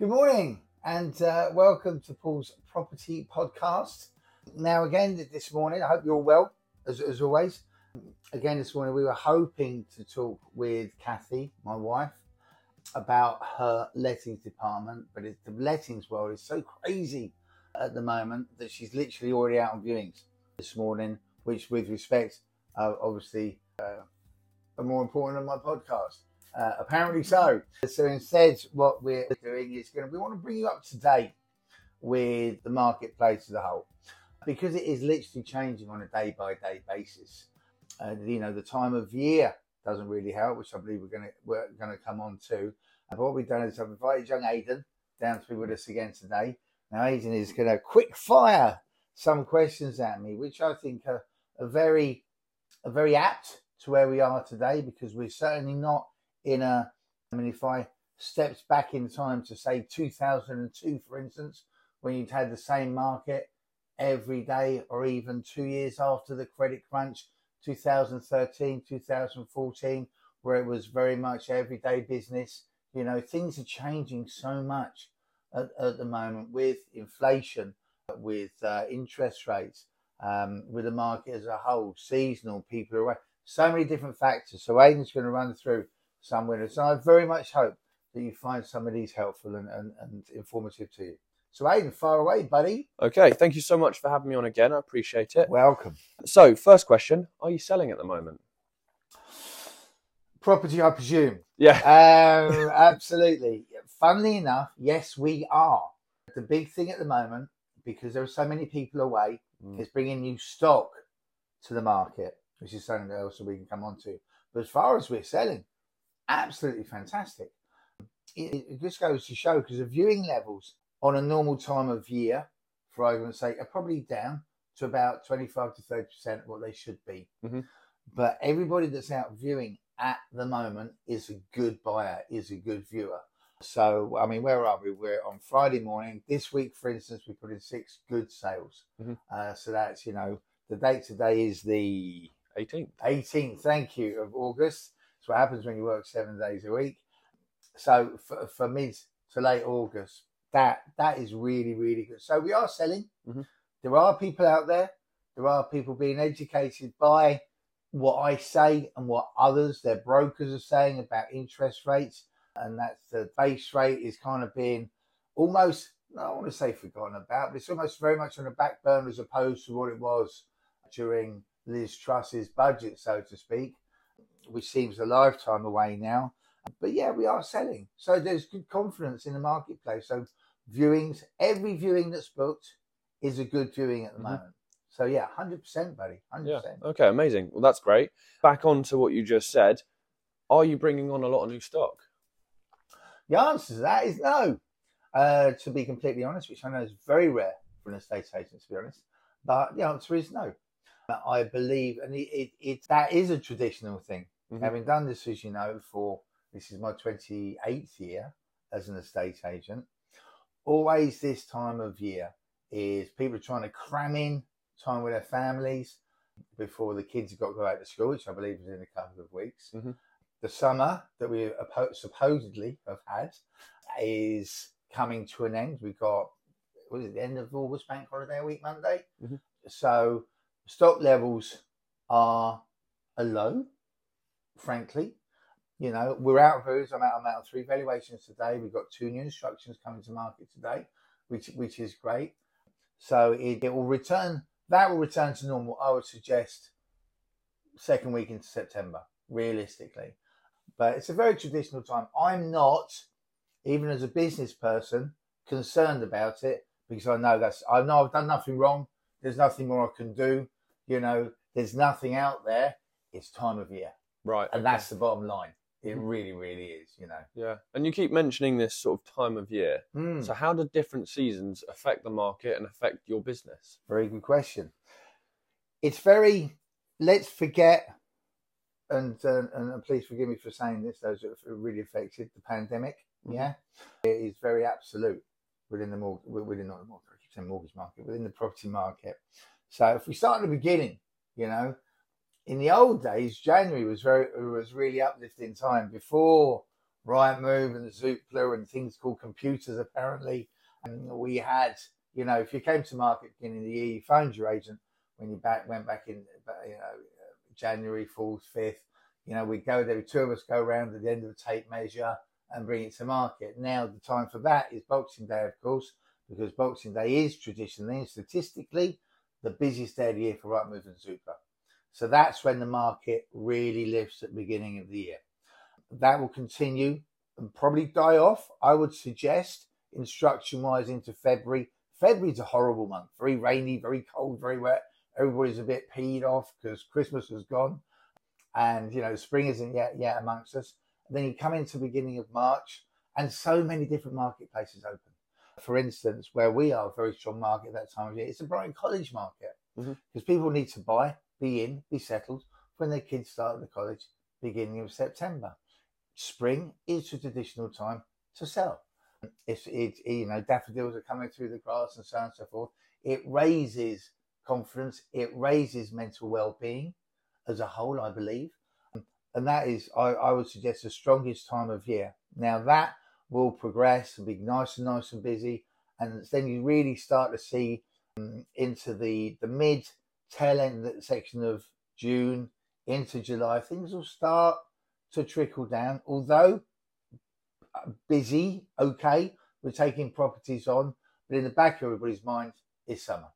Good morning and uh, welcome to Paul's Property Podcast. Now, again, this morning, I hope you're well, as, as always. Again, this morning, we were hoping to talk with Kathy, my wife, about her lettings department, but it, the lettings world is so crazy at the moment that she's literally already out on viewings this morning, which, with respect, uh, obviously, uh, are more important than my podcast. Uh, apparently so. So instead, what we're doing is going to we want to bring you up to date with the marketplace as a whole because it is literally changing on a day by day basis. Uh, you know, the time of year doesn't really help, which I believe we're going to we're going to come on to. And what we've done is I've invited young Aidan down to be with us again today. Now, Aidan is going to quick fire some questions at me, which I think are, are very are very apt to where we are today because we're certainly not in a. I mean, if I stepped back in time to say 2002, for instance, when you'd had the same market every day, or even two years after the credit crunch, 2013, 2014, where it was very much everyday business. You know, things are changing so much at, at the moment with inflation, with uh, interest rates, um, with the market as a whole, seasonal, people are away, so many different factors. So Aidan's going to run through some winners. And I very much hope that you find some of these helpful and, and, and informative to you. So, Aidan, far away, buddy. Okay, thank you so much for having me on again. I appreciate it. Welcome. So, first question Are you selling at the moment? Property, I presume. Yeah. Um, absolutely. Funnily enough, yes, we are. The big thing at the moment, because there are so many people away, Mm. is bringing new stock to the market, which is something else that we can come on to. But as far as we're selling, absolutely fantastic. It, it just goes to show because the viewing levels on a normal time of year, for argument's sake, are probably down to about 25 to 30% of what they should be. Mhm. But everybody that's out viewing at the moment is a good buyer, is a good viewer. So, I mean, where are we? We're on Friday morning. This week, for instance, we put in six good sales. Mhm. Uh, so that's, you know, the date today is the 18th. 18th, thank you, of August. What happens when you work seven days a week. So for, for mid to late August, that that is really, really good. So we are selling. Mhm. There are people out there. There are people being educated by what I say and what others, their brokers, are saying about interest rates. And that's the base rate is kind of being almost, I don't want to say forgotten about, but it's almost very much on the back burner as opposed to what it was during Liz Truss's budget, so to speak, which seems a lifetime away now. But yeah, we are selling. So there's good confidence in the marketplace. So viewings, every viewing that's booked is a good viewing at the Mhm. moment. So yeah, 100%, buddy. 100%. Yeah. Okay, amazing. Well, that's great. Back on to what you just said. Are you bringing on a lot of new stock? The answer to that is no. Uh, to be completely honest, which I know is very rare for an estate agent, to be honest. But the answer is no. I believe, and it, it, it that is a traditional thing. Mhm. Having done this, as you know, for this is my 28th year as an estate agent, always this time of year is people are trying to cram in time with their families before the kids have got to go out to school, which I believe is in a couple of weeks. Mhm. The summer that we supposedly have had is coming to an end. We've got, was it the end of August bank holiday week, Monday? Mhm. So stock levels are a low, frankly. You know, we're out of those. I'm out, of three valuations today. We've got two new instructions coming to market today, which which is great. So it, it will return. That will return to normal. I would suggest second week into September, realistically. But it's a very traditional time. I'm not, even as a business person, concerned about it because I know that's I know I've done nothing wrong. There's nothing more I can do. You know, there's nothing out there. It's time of year, Right. and okay. that's the bottom line. It really, really is. You know. Yeah. And you keep mentioning this sort of time of year. Hmm. So, how do different seasons affect the market and affect your business? Very good question. It's very. Let's forget, and uh, and please forgive me for saying this. Those that are really affected the pandemic. Mhm. Yeah, it is very absolute within the mortgage, within not the mortgage, mortgage market, within the property market. So if we start at the beginning, you know, in the old days, January was very was really uplifting time before Riot Rightmove and Zoopla and things called computers apparently. And we had, you know, if you came to market beginning of the year, you phoned your agent when you back went back in, you know, January fourth, fifth. You know, we'd go there, two of us go around at the end of the tape measure and bring it to market. Now the time for that is Boxing Day, of course, because Boxing Day is traditionally statistically the busiest day of the year for Rightmove and Zoopla. So that's when the market really lifts at the beginning of the year. That will continue and probably die off, I would suggest, instruction wise into February. February's a horrible month, very rainy, very cold, very wet. Everybody's a bit peed off because Christmas has gone and you know spring isn't yet yet amongst us. And then you come into the beginning of March and so many different marketplaces open. For instance, where we are a very strong market at that time of year, it's a Brighton College market because mm-hmm. people need to buy, be in, be settled when their kids start the college beginning of September. Spring is the traditional time to sell. It's it, you know daffodils are coming through the grass and so on and so forth. It raises confidence. It raises mental well-being as a whole, I believe, and that is I, I would suggest the strongest time of year. Now that will progress and be nice and nice and busy, and then you really start to see um, into the the mid tail end section of June into July, things will start to trickle down. Although uh, busy, okay, we're taking properties on, but in the back of everybody's mind is summer.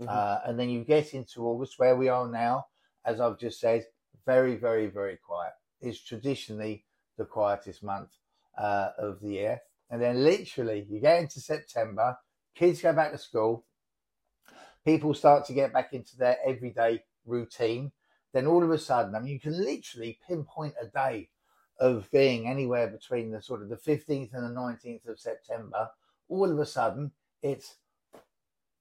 Mm-hmm. Uh, and then you get into August, where we are now, as I've just said, very, very, very quiet. It's traditionally the quietest month uh, of the year. And then literally, you get into September, kids go back to school, people start to get back into their everyday routine. Then all of a sudden, I mean, you can literally pinpoint a day of being anywhere between the sort of the 15th and the 19th of September. All of a sudden, it's,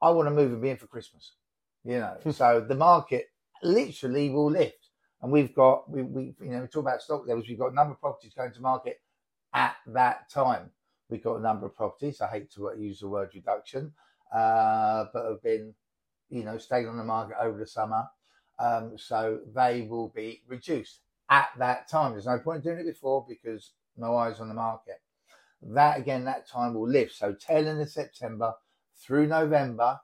I want to move and be in for Christmas. You know, so the market literally will lift. And we've got, we, we, you know, we talk about stock levels, we've got a number of properties going to market at that time. We've got a number of properties, I hate to use the word reduction, uh, but have been, you know, staying on the market over the summer. Um, so they will be reduced at that time. There's no point doing it before because no eyes on the market. That again, that time will lift. So tail end of September through November,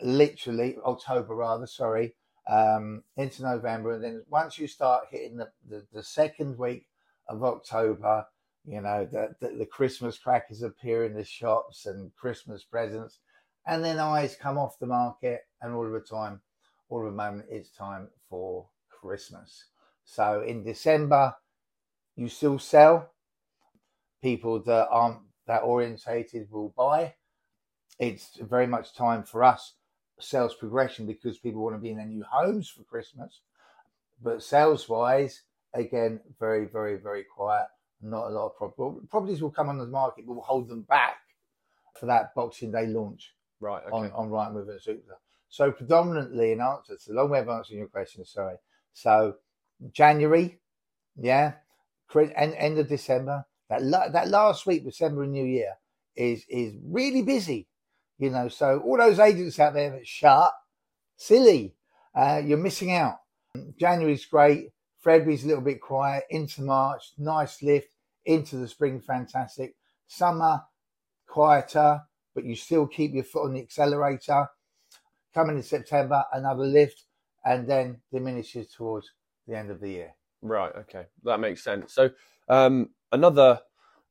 literally October rather, sorry, um, into November. And then once you start hitting the, the, the second week of October, you know, the, the, the, Christmas crackers appear in the shops and Christmas presents. And then eyes come off the market, and all of the time, all of the moment, it's time for Christmas. So in December, you still sell. People that aren't that orientated will buy. It's very much time for us sales progression because people want to be in their new homes for Christmas. But sales wise, again, very, very, very quiet. Not a lot of properties. Properties will come on the market, but we'll hold them back for that Boxing Day launch. Right. Okay. On, on Rightmove and Zoopla. So predominantly in answer, it's a long way of answering your question, sorry. So January, yeah, end, end of December, that, la- that last week, December and New Year, is is really busy. You know, so all those agents out there that shut, silly, uh, you're missing out. January's great. February's a little bit quiet. Into March, nice lift. Into the spring, fantastic. Summer, quieter, but you still keep your foot on the accelerator. Coming in September, another lift, and then diminishes towards the end of the year. Right. Okay, that makes sense. So um, another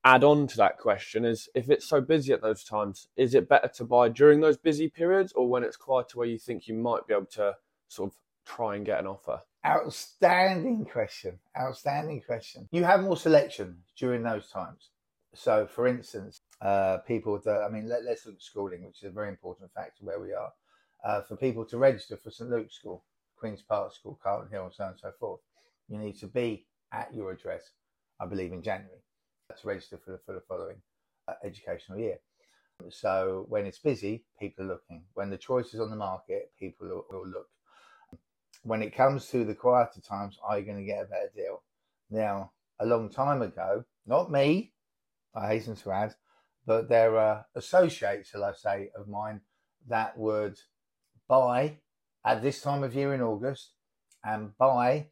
add on to that question is if it's so busy at those times, is it better to buy during those busy periods or when it's quieter where you think you might be able to sort of try and get an offer? Outstanding question. Outstanding question. You have more selection during those times. So, for instance, uh, people that, I mean, let, us look at schooling, which is a very important factor where we are. Uh, for people to register for St Luke's School, Queen's Park School, Carlton Hill, and so on and so forth, you need to be at your address, I believe, in January to register for the, for the following uh, educational year. So when it's busy, people are looking. When the choice is on the market, people will, will look. When it comes to the quieter times, are you going to get a better deal? Now, a long time ago, not me, I hasten to add, but there are associates, shall I say, of mine that would buy at this time of year in August and buy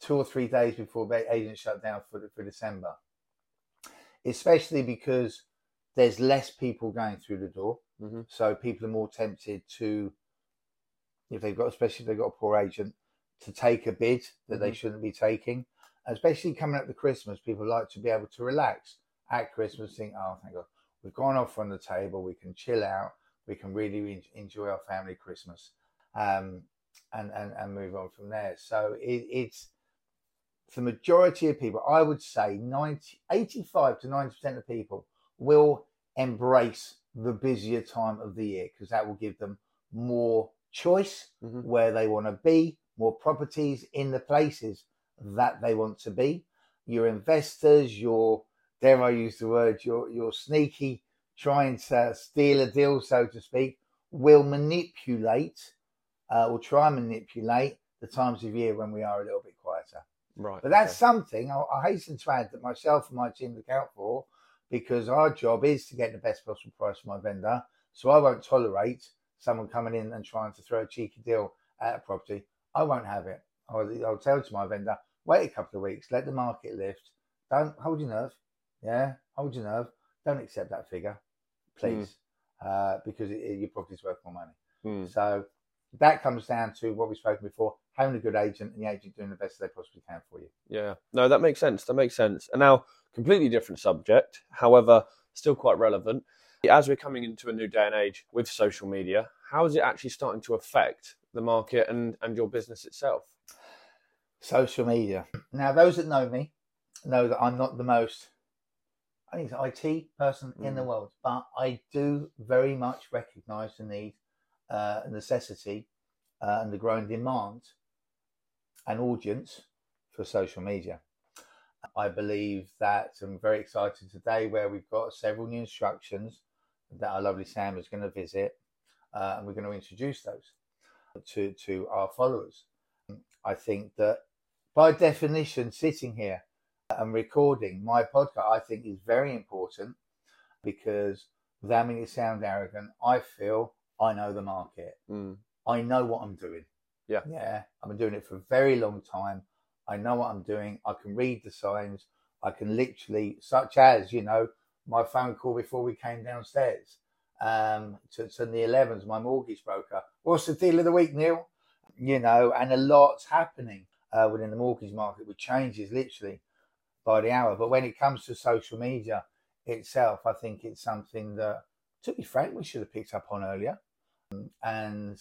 two or three days before agents shut down for, for December especially because there's less people going through the door. hmm So people are more tempted to, if they've got, especially if they've got a poor agent, to take a bid that they Mhm. shouldn't be taking. Especially coming up to Christmas, people like to be able to relax at Christmas, think, oh, thank God, we've gone off on the table, we can chill out, we can really en- enjoy our family Christmas, um, and, and, and move on from there. So it, it's, the majority of people, I would say 90, 85 to 90% of people will embrace the busier time of the year because that will give them more choice hmm where they want to be, more properties in the places that they want to be. Your investors, your dare I use the word, your your sneaky trying to steal a deal, so to speak, will manipulate, uh, will try and manipulate the times of year when we are a little bit quieter. Right. But that's okay. something I, I hasten to add that myself and my team look out for because our job is to get the best possible price for my vendor. So I won't tolerate someone coming in and trying to throw a cheeky deal at a property. I won't have it. I'll, I'll tell to my vendor, wait a couple of weeks, let the market lift. Don't hold your nerve. Yeah, hold your nerve. Don't accept that figure, please, uh, because it, it, your property's worth more money. Mm. So that comes down to what we've spoken before: having a good agent and the agent doing the best they possibly can for you. Yeah, no, that makes sense. That makes sense. And now, completely different subject, however, still quite relevant. As we're coming into a new day and age with social media, how is it actually starting to affect the market and, and your business itself? Social media. Now, those that know me know that I'm not the most, I think, it's IT person in the Mm. world, but I do very much recognise the need, uh, necessity, uh, and the growing demand and audience for social media. I believe that I'm very excited today where we've got several new instructions that our lovely Sam is going to visit, uh, and we're going to introduce those to to our followers. I think that by definition, sitting here and recording my podcast, I think is very important because without meaning to sound arrogant, I feel I know the market. Mm. I know what I'm doing. Yeah. Yeah. I've been doing it for a very long time. I know what I'm doing. I can read the signs. I can literally, such as, you know, my phone call before we came downstairs um, to, to the 11s, my mortgage broker. What's the deal of the week, Neil? You know, and a lot's happening uh, within the mortgage market with changes literally by the hour. But when it comes to social media itself, I think it's something that, to be frank, we should have picked up on earlier. And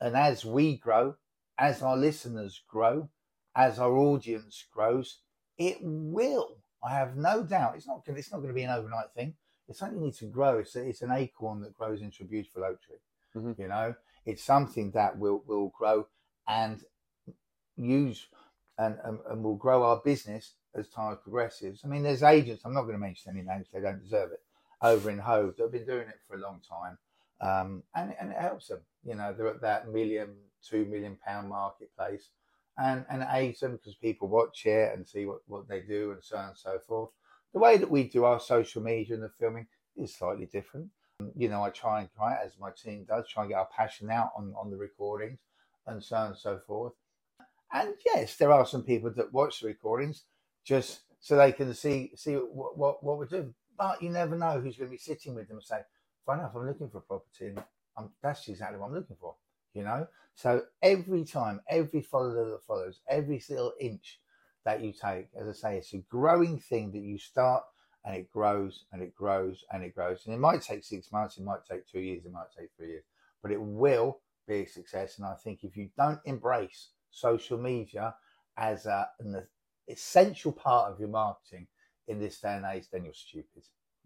and as we grow, as our listeners grow, as our audience grows, it will. I have no doubt. It's not. It's not going to be an overnight thing. It's something you need to grow. It's, a, it's an acorn that grows into a beautiful oak tree. Mhm. You know, it's something that will will grow and use and, and and will grow our business as time progresses. I mean, there's agents. I'm not going to mention any names. They don't deserve it. Over in Hove, that have been doing it for a long time, um, and and it helps them. You know, they're at that million, two million pound marketplace, and and it aids them because people watch it and see what what they do and so on and so forth. The way that we do our social media and the filming is slightly different. You know, I try and try as my team does, try and get our passion out on on the recordings and so on and so forth. And yes, there are some people that watch the recordings just so they can see see what what, what we're doing. But you never know who's going to be sitting with them and say, "Fine enough, I'm looking for a property, and I'm, that's exactly what I'm looking for." You know. So every time, every follower that follows, every little inch that you take, as I say, it's a growing thing that you start and it grows and it grows and it grows. And it might take six months, it might take two years, it might take three years, but it will be a success. And I think if you don't embrace social media as a, an essential part of your marketing in this day and age, then you're stupid.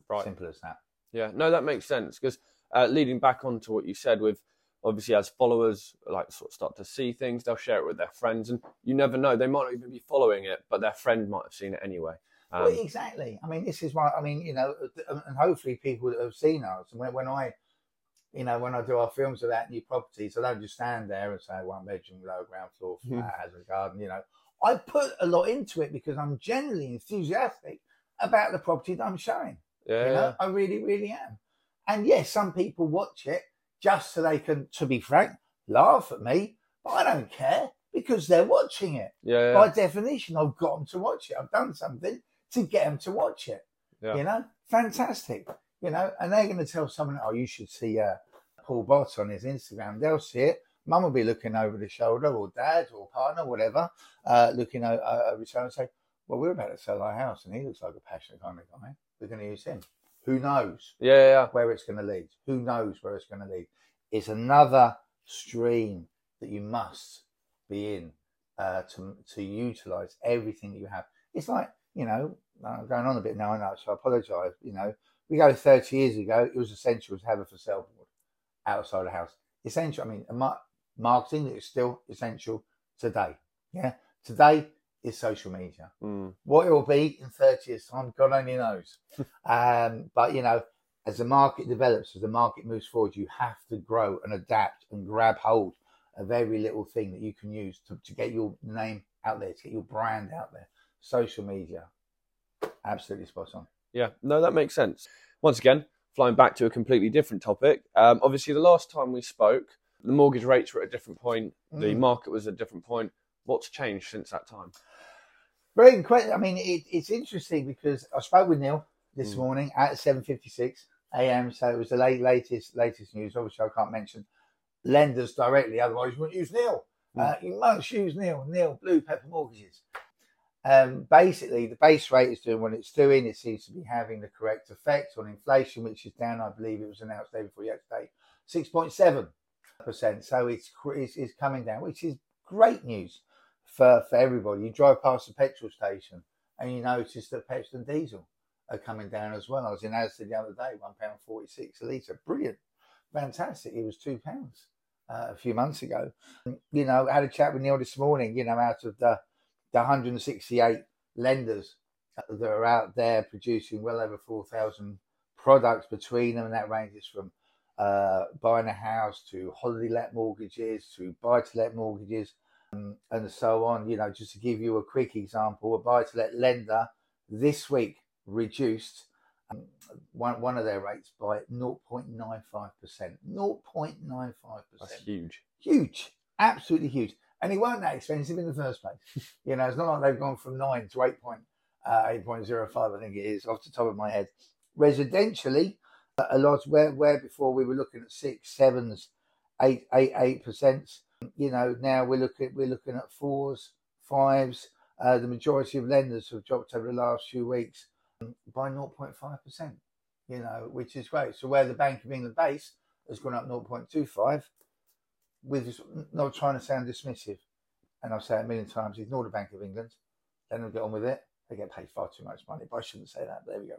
Right. Simple as that. Yeah, no, that makes sense because uh, leading back onto what you said with obviously as followers like sort of start to see things, they'll share it with their friends, and you never know they might not even be following it, but their friend might have seen it anyway. Um, well, exactly. I mean, this is why. I mean, you know, and hopefully people that have seen us, and when, when I, you know, when I do our films about new properties, I don't just stand there and say one bedroom, low ground floor, Mhm. flat, has a garden. You know, I put a lot into it because I'm generally enthusiastic about the property that I'm showing. yeah, You know, I really, really am. And yes, some people watch it just so they can, to be frank, laugh at me, but I don't care because they're watching it yeah, yeah, by definition, I've got them to watch it. I've done something to get them to watch it. Yeah. You know, fantastic. You know, and they're going to tell someone, oh, you should see uh, Paul Bott on his Instagram. They'll see it. Mum will be looking over the shoulder, or dad, or partner, whatever, uh, looking o- o- over the shoulder and say, well, we're about to sell our house, and he looks like a passionate kind of guy. We're going to use him. Who knows? Yeah, yeah, where it's going to lead. Who knows where it's going to lead? It's another stream that you must be in uh, to to utilize everything that you have. It's like you know, I'm going on a bit now. I know, so I apologise. You know, we go 30 years ago. It was essential to have a for sale board outside the house. Essential. I mean, marketing is still essential today. Yeah, today is social media. Mm. What it will be in 30 years' time, God only knows. um, but, you know, as the market develops, as the market moves forward, you have to grow and adapt and grab hold of every little thing that you can use to, to get your name out there, to get your brand out there. Social media, absolutely spot on. Yeah, no, that makes sense. Once again, flying back to a completely different topic. Um, obviously, the last time we spoke, the mortgage rates were at a different point. The Mm. market was at a different point. What's changed since that time? Very good question. I mean, it, it's interesting because I spoke with Neil this Mm. morning at 7.56 a.m. So it was the late, latest latest news. Obviously, I can't mention lenders directly, otherwise you wouldn't use Neil. Uh, you must use Neil. Neil, Blue Pepper Mortgages. Um, basically, the base rate is doing what it's doing. It seems to be having the correct effect on inflation, which is down. I believe it was announced day before yesterday, six point seven percent. So it's, it's it's coming down, which is great news for for everybody. You drive past the petrol station and you notice that petrol and diesel are coming down as well. I was in Asda the other day, one pound forty six a litre. Brilliant, fantastic. It was two pounds uh, a few months ago. You know, I had a chat with Neil this morning. You know, out of the the 168 lenders that are out there producing well over 4,000 products between them, and that ranges from uh, buying a house to holiday let mortgages to buy to let mortgages um, and so on. You know, just to give you a quick example, a buy to let lender this week reduced um, one, one of their rates by 0.95%. 0.95%. That's huge. Huge, absolutely huge. And it weren't that expensive in the first place. you know, it's not like they've gone from 9 to 8 point, uh, 8.05, I think it is, off the top of my head. Residentially, a lot where, where before we were looking at six, sevens, eight, eight, eight percent. You know, now we're looking we're looking at fours, fives. Uh, the majority of lenders have dropped over the last few weeks um, by 0.5 percent. You know, which is great. So where the Bank of England base has gone up 0.25, with not trying to sound dismissive, and I've said it a million times, ignore the Bank of England. Then them get on with it. They get paid far too much money, but I shouldn't say that. There we go.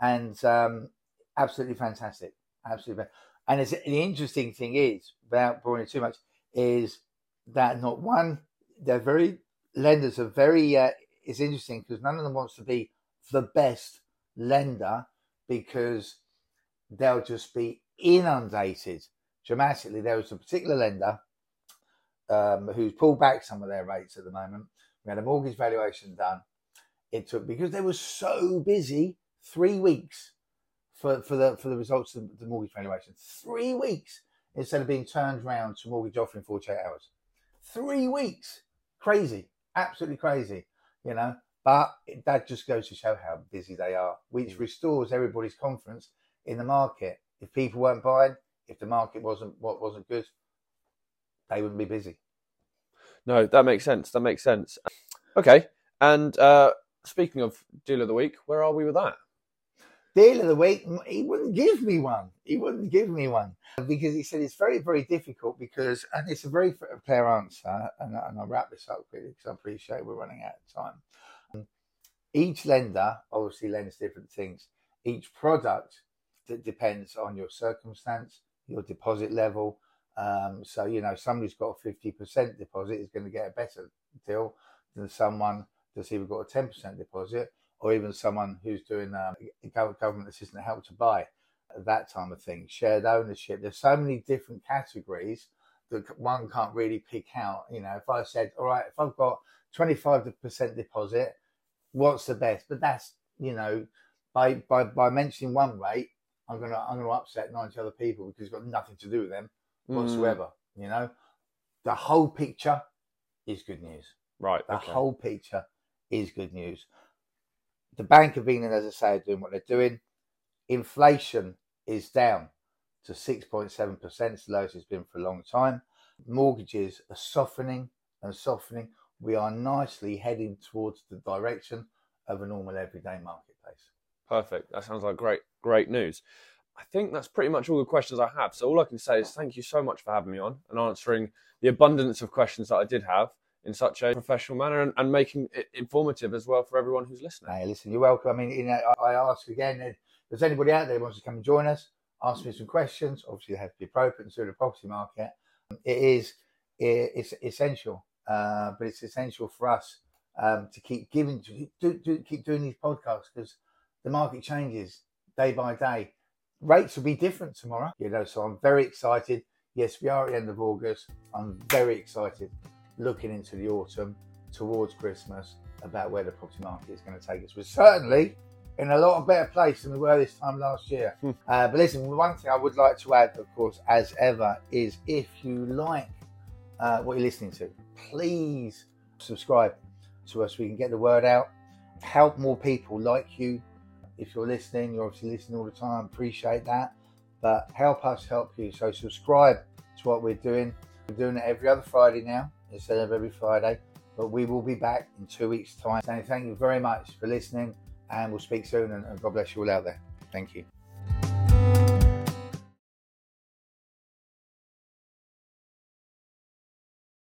And um, absolutely fantastic. Absolutely. And the interesting thing is, without boring it too much, is that not one, they're very, lenders are very, uh, it's interesting because none of them wants to be the best lender because they'll just be inundated dramatically. There was a particular lender um, who's pulled back some of their rates at the moment. We had a mortgage valuation done. It took because they were so busy three weeks for, for the for the results of the mortgage valuation. Three weeks instead of being turned around to mortgage offer in 48 hours. Three weeks. Crazy. Absolutely crazy. You know, but that just goes to show how busy they are, which Mm. restores everybody's confidence in the market. If people weren't buying, if the market wasn't what wasn't good, they wouldn't be busy. No, that makes sense. That makes sense. Okay. And uh, speaking of deal of the week, where are we with that? Deal of the week, he wouldn't give me one. He wouldn't give me one because he said it's very, very difficult because, and it's a very fair answer, and, and I'll wrap this up quickly because I appreciate we're running out of time. Each lender obviously lends different things. Each product that depends on your circumstance, your deposit level. Um, so, you know, somebody's got a 50% deposit is going to get a better deal than someone that's either got a 10% deposit or even someone who's doing um, government assistant help to buy, that type of thing, shared ownership. There's so many different categories that one can't really pick out. You know, if I said, all right, if I've got 25% deposit, what's the best? But that's, you know, by, by, by mentioning one rate, I'm gonna I'm gonna upset 90 other people because it's got nothing to do with them Mm, whatsoever. You know, the whole picture is good news. right. The Okay. whole picture is good news. The Bank of England, as I say, are doing what they're doing. Inflation is down to 6.7%, it's the lowest it's been for a long time. Mortgages are softening and softening. We are nicely heading towards the direction of a normal everyday marketplace. Perfect. That sounds like great, great news. I think that's pretty much all the questions I have. So all I can say is thank you so much for having me on and answering the abundance of questions that I did have in such a professional manner and, and making it informative as well for everyone who's listening. Hey, listen, you're welcome. I mean, you know, I ask again, if there's anybody out there who wants to come and join us, ask me some questions. Obviously, they have to be appropriate to the property market. It is it's essential, uh, but it's essential for us um, to keep giving, to do, do, keep doing these podcasts because the market changes day by day. Rates will be different tomorrow, you know. So I'm very excited. Yes, we are at the end of August. I'm very excited, looking into the autumn towards Christmas about where the property market is going to take us. We're certainly in a lot of better place than we were this time last year. Hmm. uh, but listen, one thing I would like to add, of course, as ever, is if you like uh, what you're listening to, please subscribe to us. We can get the word out, help more people like you. If you're listening, you're obviously listening all the time. Appreciate that. But help us help you. So subscribe to what we're doing. We're doing it every other Friday now instead of every Friday. But we will be back in two weeks' time. Saying thank you very much for listening, and we'll speak soon. And God bless you all out there. Thank you.